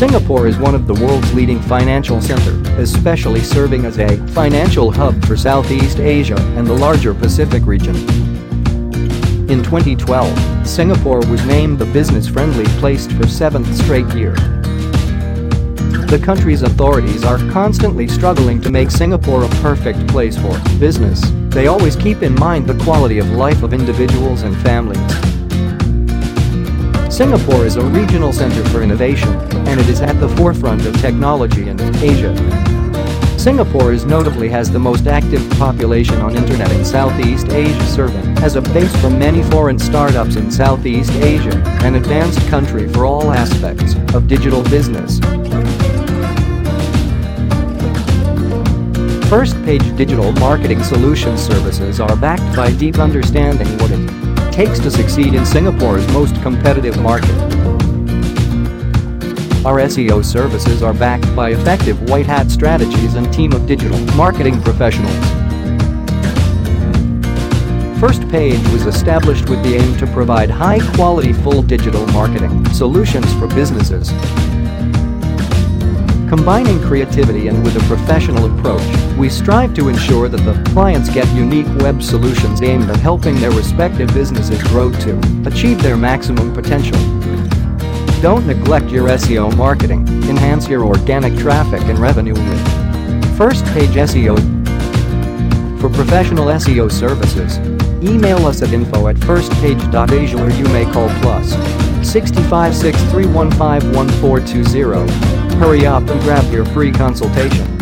Singapore is one of the world's leading financial center, especially serving as a financial hub for Southeast Asia and the larger Pacific region. In 2012, Singapore was named the business-friendly place for seventh straight year. The country's authorities are constantly struggling to make Singapore a perfect place for business. They always keep in mind the quality of life of individuals and families. Singapore is a regional center for innovation, and it is at the forefront of technology in Asia. Singapore is notably has the most active population on internet in Southeast Asia serving as a base for many foreign startups in Southeast Asia, an advanced country for all aspects of digital business. First Page Digital Marketing Solution services are backed by deep understanding what it takes to succeed in Singapore's most competitive market. Our SEO services are backed by effective white hat strategies and team of digital marketing professionals. First Page was established with the aim to provide high-quality full digital marketing solutions for businesses. Combining creativity and with a professional approach, we strive to ensure that the clients get unique web solutions aimed at helping their respective businesses grow to achieve their maximum potential. Don't neglect your SEO marketing, enhance your organic traffic and revenue with First Page SEO. For professional SEO services, email us at info at firstpage.asia or you may call plus 656 315 1420. Hurry up and grab your free consultation.